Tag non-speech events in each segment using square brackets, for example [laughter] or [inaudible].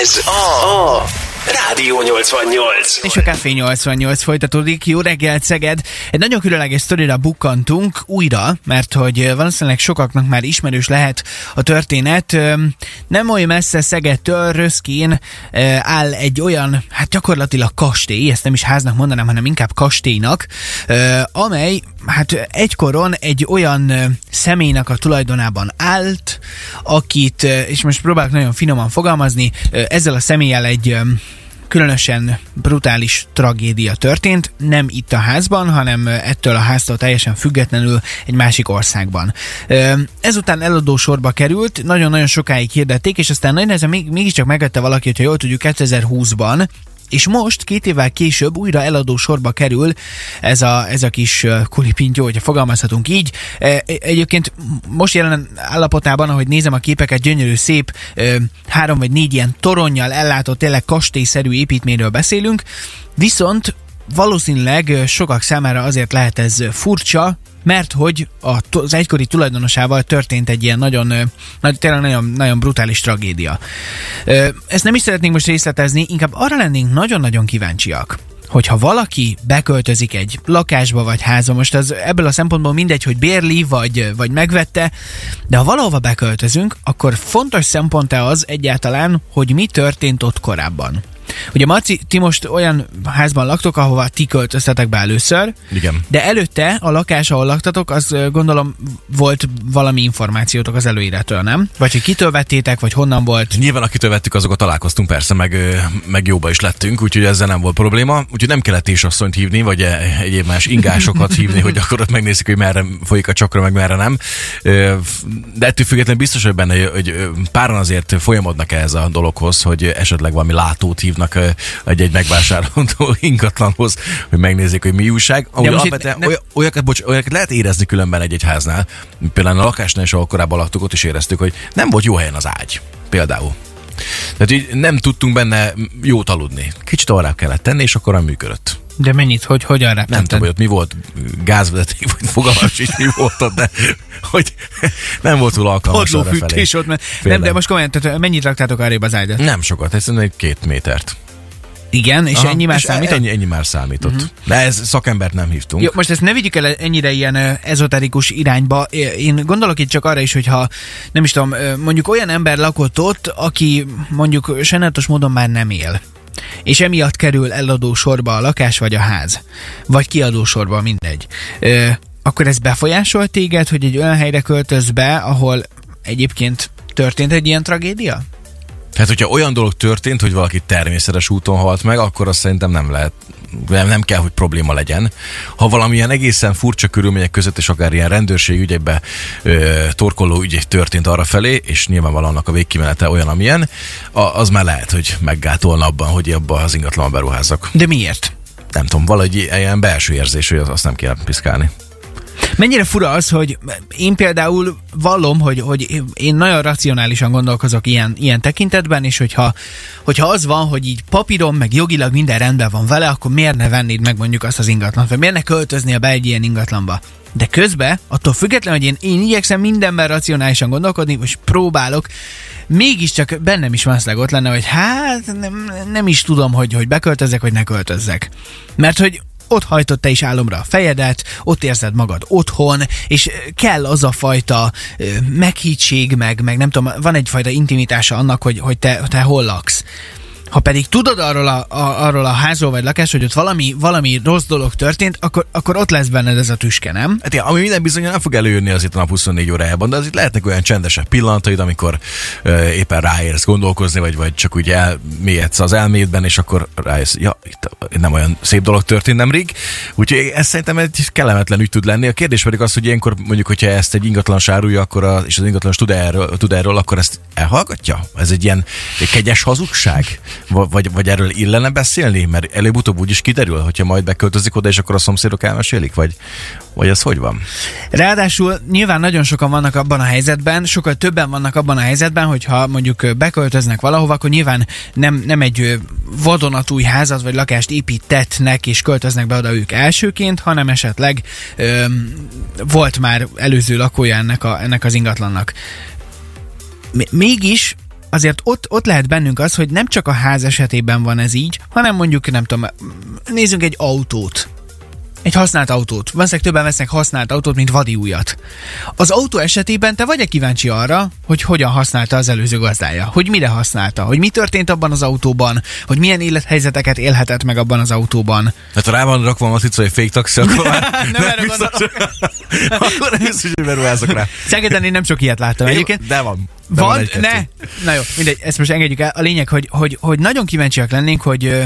Ez a Rádió 88. És a Café 88 folytatódik. Jó reggelt, Szeged! Egy nagyon különleges sztorira bukkantunk újra, mert hogy valószínűleg sokaknak már ismerős lehet a történet. Nem olyan messze Szegedtől, Röszkén áll egy olyan, hát gyakorlatilag kastély, ezt nem is háznak mondanám, hanem inkább kastélynak, amely hát egykoron egy olyan személynek a tulajdonában állt, akit, és most próbálok nagyon finoman fogalmazni, ezzel a személlyel egy különösen brutális tragédia történt, nem itt a házban, hanem ettől a háztól teljesen függetlenül egy másik országban. Ezután eladó sorba került, nagyon-nagyon sokáig hirdették, és aztán nagyon nehezen még, mégiscsak megette valaki, hogyha jól tudjuk, 2020-ban és most, két évvel később újra eladó sorba kerül ez a, ez a kis kulipintyó, hogyha fogalmazhatunk így. E, egyébként most jelen állapotában, ahogy nézem a képeket, gyönyörű, szép, három vagy négy ilyen toronnyal ellátott, tényleg kastélyszerű építményről beszélünk, viszont valószínűleg sokak számára azért lehet ez furcsa, mert hogy az egykori tulajdonosával történt egy ilyen nagyon, nagy, tényleg nagyon, nagyon brutális tragédia. Ezt nem is szeretnénk most részletezni, inkább arra lennénk nagyon-nagyon kíváncsiak, hogyha valaki beköltözik egy lakásba vagy házba, most az ebből a szempontból mindegy, hogy bérli vagy, vagy megvette, de ha valahova beköltözünk, akkor fontos szempont-e az egyáltalán, hogy mi történt ott korábban. Ugye Marci, ti most olyan házban laktok, ahova ti költöztetek be először. Igen. De előtte a lakás, ahol laktatok, az gondolom volt valami információtok az előírástól, nem? Vagy hogy kitől vettétek, vagy honnan volt? Nyilván akitől vettük, azokat találkoztunk persze, meg, meg jóba is lettünk, úgyhogy ezzel nem volt probléma. Úgyhogy nem kellett is asszonyt hívni, vagy e, egyéb más ingásokat hívni, hogy akkor ott megnézzük, hogy merre folyik a csakra, meg merre nem. De ettől függetlenül biztos, hogy benne, hogy páran azért folyamodnak ehhez a dologhoz, hogy esetleg valami látót hívnak hívnak egy-egy megvásárolható [laughs] ingatlanhoz, hogy megnézzék, hogy mi újság. Ahogy alapvetően nem... olyakat, bocs, olyakat lehet érezni különben egy-egy háznál. Például a lakásnál is, ahol korábban laktuk, ott is éreztük, hogy nem volt jó helyen az ágy. Például. Tehát így nem tudtunk benne jót aludni. Kicsit arra kellett tenni, és akkor a működött. De mennyit? Hogy hogyan rá? Nem tudom, hogy ott mi volt, gázvezeték, vagy fogalmam is, mi volt ott, de hogy nem volt túl alkalmas felé. ott, mert nem, de most komolyan, tehát mennyit raktátok arrébb az ágyat? Nem sokat, ez egy két métert. Igen, és Aha, ennyi már és számított? Ennyi, ennyi már számított. Uh-huh. De ez szakembert nem hívtunk. Jó, most ezt ne vigyük el ennyire ilyen ezoterikus irányba. Én gondolok itt csak arra is, hogyha nem is tudom, mondjuk olyan ember lakott ott, aki mondjuk sajnálatos módon már nem él és emiatt kerül eladó sorba a lakás vagy a ház, vagy kiadó sorba, mindegy. Ö, akkor ez befolyásol téged, hogy egy olyan helyre költöz be, ahol egyébként történt egy ilyen tragédia? Tehát, hogyha olyan dolog történt, hogy valaki természetes úton halt meg, akkor azt szerintem nem lehet, nem, nem kell, hogy probléma legyen. Ha valamilyen egészen furcsa körülmények között, és akár ilyen rendőrség ügyekbe ö, torkoló ügy történt arra felé, és nyilvánvalóan annak a végkimenete olyan, amilyen, a, az már lehet, hogy meggátolna abban, hogy abban az ingatlan beruházzak. De miért? Nem tudom, valahogy ilyen belső érzés, hogy azt nem kell piszkálni. Mennyire fura az, hogy én például vallom, hogy, hogy én nagyon racionálisan gondolkozok ilyen, ilyen tekintetben, és hogyha, hogyha az van, hogy így papíron, meg jogilag minden rendben van vele, akkor miért ne vennéd meg mondjuk azt az ingatlant, vagy miért ne költöznél be egy ilyen ingatlanba? De közben, attól függetlenül, hogy én, én igyekszem mindenben racionálisan gondolkodni, és próbálok, mégiscsak bennem is maszleg ott lenne, hogy hát nem, nem is tudom, hogy, hogy beköltözek, vagy ne költözzek. Mert hogy ott hajtott te is álomra a fejedet, ott érzed magad otthon, és kell az a fajta meghítség, meg, meg nem tudom, van egyfajta intimitása annak, hogy, hogy te, te hol laksz. Ha pedig tudod arról a, a, arról a házról vagy lakás, hogy ott valami, valami rossz dolog történt, akkor, akkor ott lesz benned ez a tüske, nem? Hát ja, ami minden bizony nem fog előjönni azért a nap 24 órájában, de azért lehetnek olyan csendesebb pillanataid, amikor ö, éppen ráérsz gondolkozni, vagy, vagy csak úgy elmélyedsz az elmédben, és akkor rájössz, ja, itt nem olyan szép dolog történt nemrég. Úgyhogy ez szerintem egy kellemetlen ügy tud lenni. A kérdés pedig az, hogy ilyenkor mondjuk, hogyha ezt egy ingatlan sárulja, akkor a, és az ingatlan tud erről, tud erről, akkor ezt elhallgatja? Ez egy ilyen egy kegyes hazugság? Vagy, vagy erről illene beszélni? Mert előbb-utóbb úgy is kiderül, hogyha majd beköltözik oda, és akkor a szomszédok elmesélik? Vagy, vagy ez hogy van? Ráadásul nyilván nagyon sokan vannak abban a helyzetben, sokkal többen vannak abban a helyzetben, hogyha mondjuk beköltöznek valahova, akkor nyilván nem, nem egy vadonatúj házat vagy lakást építetnek és költöznek be oda ők elsőként, hanem esetleg ö, volt már előző lakója ennek, a, ennek az ingatlannak. Mégis azért ott, ott lehet bennünk az, hogy nem csak a ház esetében van ez így, hanem mondjuk, nem tudom, nézzünk egy autót egy használt autót. Valószínűleg többen vesznek használt autót, mint vadi újat. Az autó esetében te vagy-e kíváncsi arra, hogy hogyan használta az előző gazdája? Hogy mire használta? Hogy mi történt abban az autóban? Hogy milyen élethelyzeteket élhetett meg abban az autóban? Hát rá van rakva a matrica, hogy fake taxi, akkor [laughs] már Nem erre biztos, [laughs] akkor nem biztos, hogy beruházok rá. Szegeden én nem sok ilyet láttam egyébként. De van. Van, egy-kettő. ne! Na jó, mindegy, ezt most engedjük el. A lényeg, hogy, hogy, hogy nagyon kíváncsiak lennénk, hogy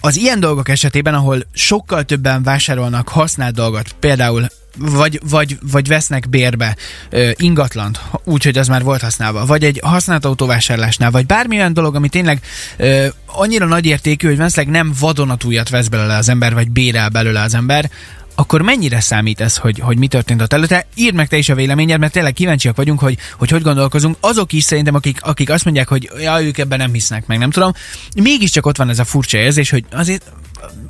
az ilyen dolgok esetében, ahol sokkal többen vásárolnak használt dolgot, például vagy, vagy, vagy vesznek bérbe ö, ingatlant, úgyhogy az már volt használva, vagy egy használt autóvásárlásnál, vagy bármilyen dolog, ami tényleg ö, annyira nagy értékű, hogy valószínűleg nem vadonatújat vesz belőle az ember, vagy bérel belőle az ember, akkor mennyire számít ez, hogy, hogy mi történt ott előtte? Írd meg te is a véleményed, mert tényleg kíváncsiak vagyunk, hogy hogy, hogy gondolkozunk. Azok is szerintem, akik, akik azt mondják, hogy ja, ők ebben nem hisznek meg, nem tudom. Mégiscsak ott van ez a furcsa érzés, hogy azért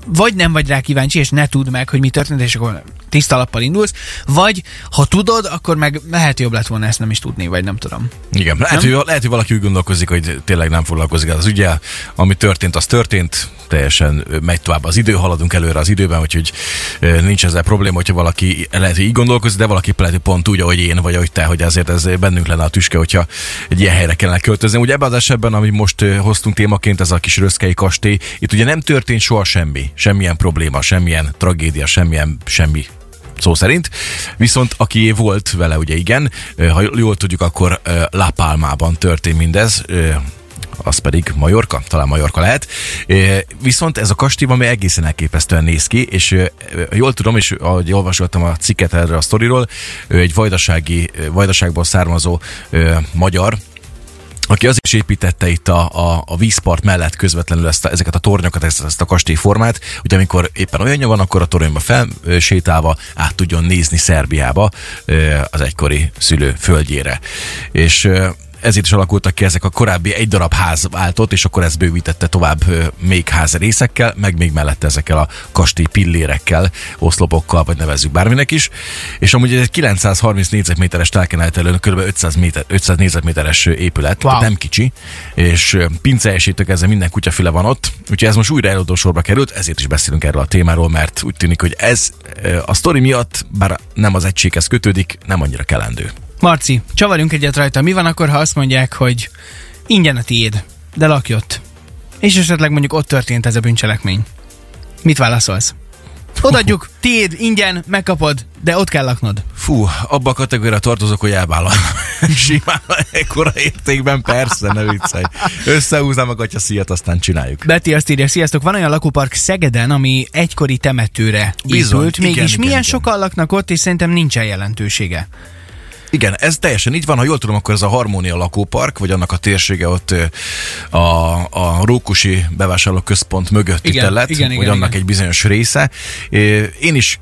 vagy nem vagy rá kíváncsi, és ne tudd meg, hogy mi történt, és akkor tiszta lappal indulsz, vagy ha tudod, akkor meg lehet jobb lett volna ezt nem is tudni, vagy nem tudom. Igen, lehet, hogy, lehet, hogy valaki úgy gondolkozik, hogy tényleg nem foglalkozik az ügyel. Ami történt, az történt, teljesen megy tovább az idő, haladunk előre az időben, úgyhogy nincs ezzel probléma, hogyha valaki lehet, hogy így gondolkozik, de valaki lehet, hogy pont úgy, ahogy én, vagy ahogy te, hogy ezért ez bennünk lenne a tüske, hogyha egy ilyen helyre kellene költözni. Ugye ebben az esetben, ami most hoztunk témaként, ez a kis röszkei kastély, itt ugye nem történt soha semmi, semmilyen probléma, semmilyen tragédia, semmilyen semmi szó szerint. Viszont aki volt vele, ugye igen, ha jól tudjuk, akkor La Palmában történt mindez, az pedig Majorka, talán Majorka lehet. Viszont ez a kastély ami egészen elképesztően néz ki, és jól tudom, és ahogy olvasottam a cikket erre a sztoriról, egy vajdasági, vajdaságból származó magyar, aki az is építette itt a, a, a vízpart mellett közvetlenül ezt a, ezeket a tornyokat, ezt, ezt a kastélyformát, hogy amikor éppen olyanja van, akkor a toronyba felsétálva át tudjon nézni Szerbiába az egykori szülő földjére. És ezért is alakultak ki ezek a korábbi egy darab ház váltott, és akkor ez bővítette tovább még ház részekkel, meg még mellette ezekkel a kastély pillérekkel, oszlopokkal, vagy nevezzük bárminek is. És amúgy ez egy 930 négyzetméteres telkeneltelő, kb. 500, méter, 500 négyzetméteres épület, Wow. wow. nem kicsi, és ö, pinceesítők ezzel minden kutyafüle van ott, úgyhogy ez most újra eladó sorba került, ezért is beszélünk erről a témáról, mert úgy tűnik, hogy ez a sztori miatt, bár nem az egységhez kötődik, nem annyira kelendő. Marci, csavarjunk egyet rajta. Mi van akkor, ha azt mondják, hogy ingyen a tiéd, de lakj ott. És esetleg mondjuk ott történt ez a bűncselekmény. Mit válaszolsz? Odaadjuk, tiéd, ingyen, megkapod, de ott kell laknod. Fú, abba a kategóriára tartozok, hogy elvállalom. [laughs] Simán ekkora értékben, persze, ne viccelj. Összehúznám a gatya szíjat, aztán csináljuk. Beti azt írja, sziasztok, van olyan lakópark Szegeden, ami egykori temetőre Bizony, épült, igen, mégis igen, milyen igen. sokan laknak ott, és szerintem nincsen jelentősége. Igen, ez teljesen így van, ha jól tudom, akkor ez a Harmónia lakópark, vagy annak a térsége ott a, a Rókusi bevásárlóközpont mögött Igen, itt lett, igen, vagy igen, annak igen. egy bizonyos része. Én is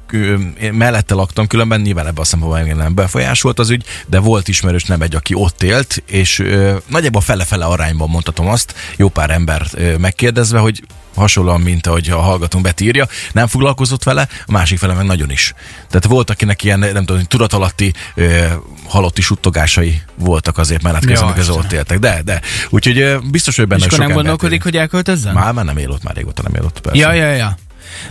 mellette laktam, különben nyilván ebben a szempontból engem nem befolyásolt az ügy, de volt ismerős nem egy, aki ott élt, és nagyjából fele-fele arányban mondhatom azt, jó pár ember ö, megkérdezve, hogy hasonlóan, mint ahogy a hallgatónk Beti írja, nem foglalkozott vele, a másik fele meg nagyon is. Tehát volt, akinek ilyen, nem tudom, tudatalatti ö, halotti suttogásai voltak azért mellett közben, közben ott Istenem. éltek. De, de. Úgyhogy ö, biztos, hogy benne és akkor sok nem gondolkodik, hogy elköltözzen? Már, már nem él ott, már régóta nem él ott, persze. Ja, ja, ja.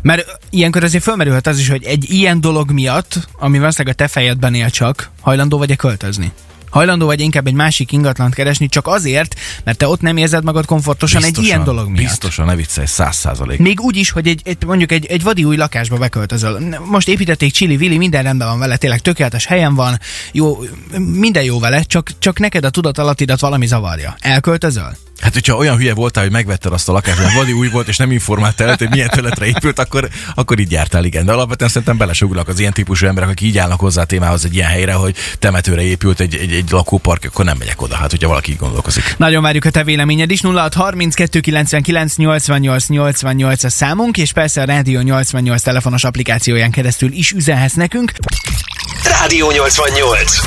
Mert ilyenkor azért fölmerülhet az is, hogy egy ilyen dolog miatt, ami valószínűleg a te fejedben él csak, hajlandó vagy-e költözni? Hajlandó vagy inkább egy másik ingatlant keresni, csak azért, mert te ott nem érzed magad komfortosan egy ilyen dolog miatt. Biztosan, ne viccelj, száz százalék. Még úgy is, hogy egy, egy, mondjuk egy, egy vadi új lakásba beköltözöl. Most építették Chili Vili, minden rendben van vele, tényleg tökéletes helyen van, jó, minden jó vele, csak, csak neked a tudatalattidat valami zavarja. Elköltözöl? Hát, hogyha olyan hülye voltál, hogy megvetted azt a lakást, mert vadi új volt, és nem informáltál előtt, hogy milyen területre épült, akkor, akkor így jártál, igen. De alapvetően szerintem belesugulnak az ilyen típusú emberek, akik így állnak hozzá a témához egy ilyen helyre, hogy temetőre épült egy, egy, egy lakópark, akkor nem megyek oda, hát hogyha valaki így gondolkozik. Nagyon várjuk a te véleményed is. 0632 99 88 88 a számunk, és persze a Rádió 88 telefonos applikációján keresztül is üzenhetsz nekünk. Rádió 88.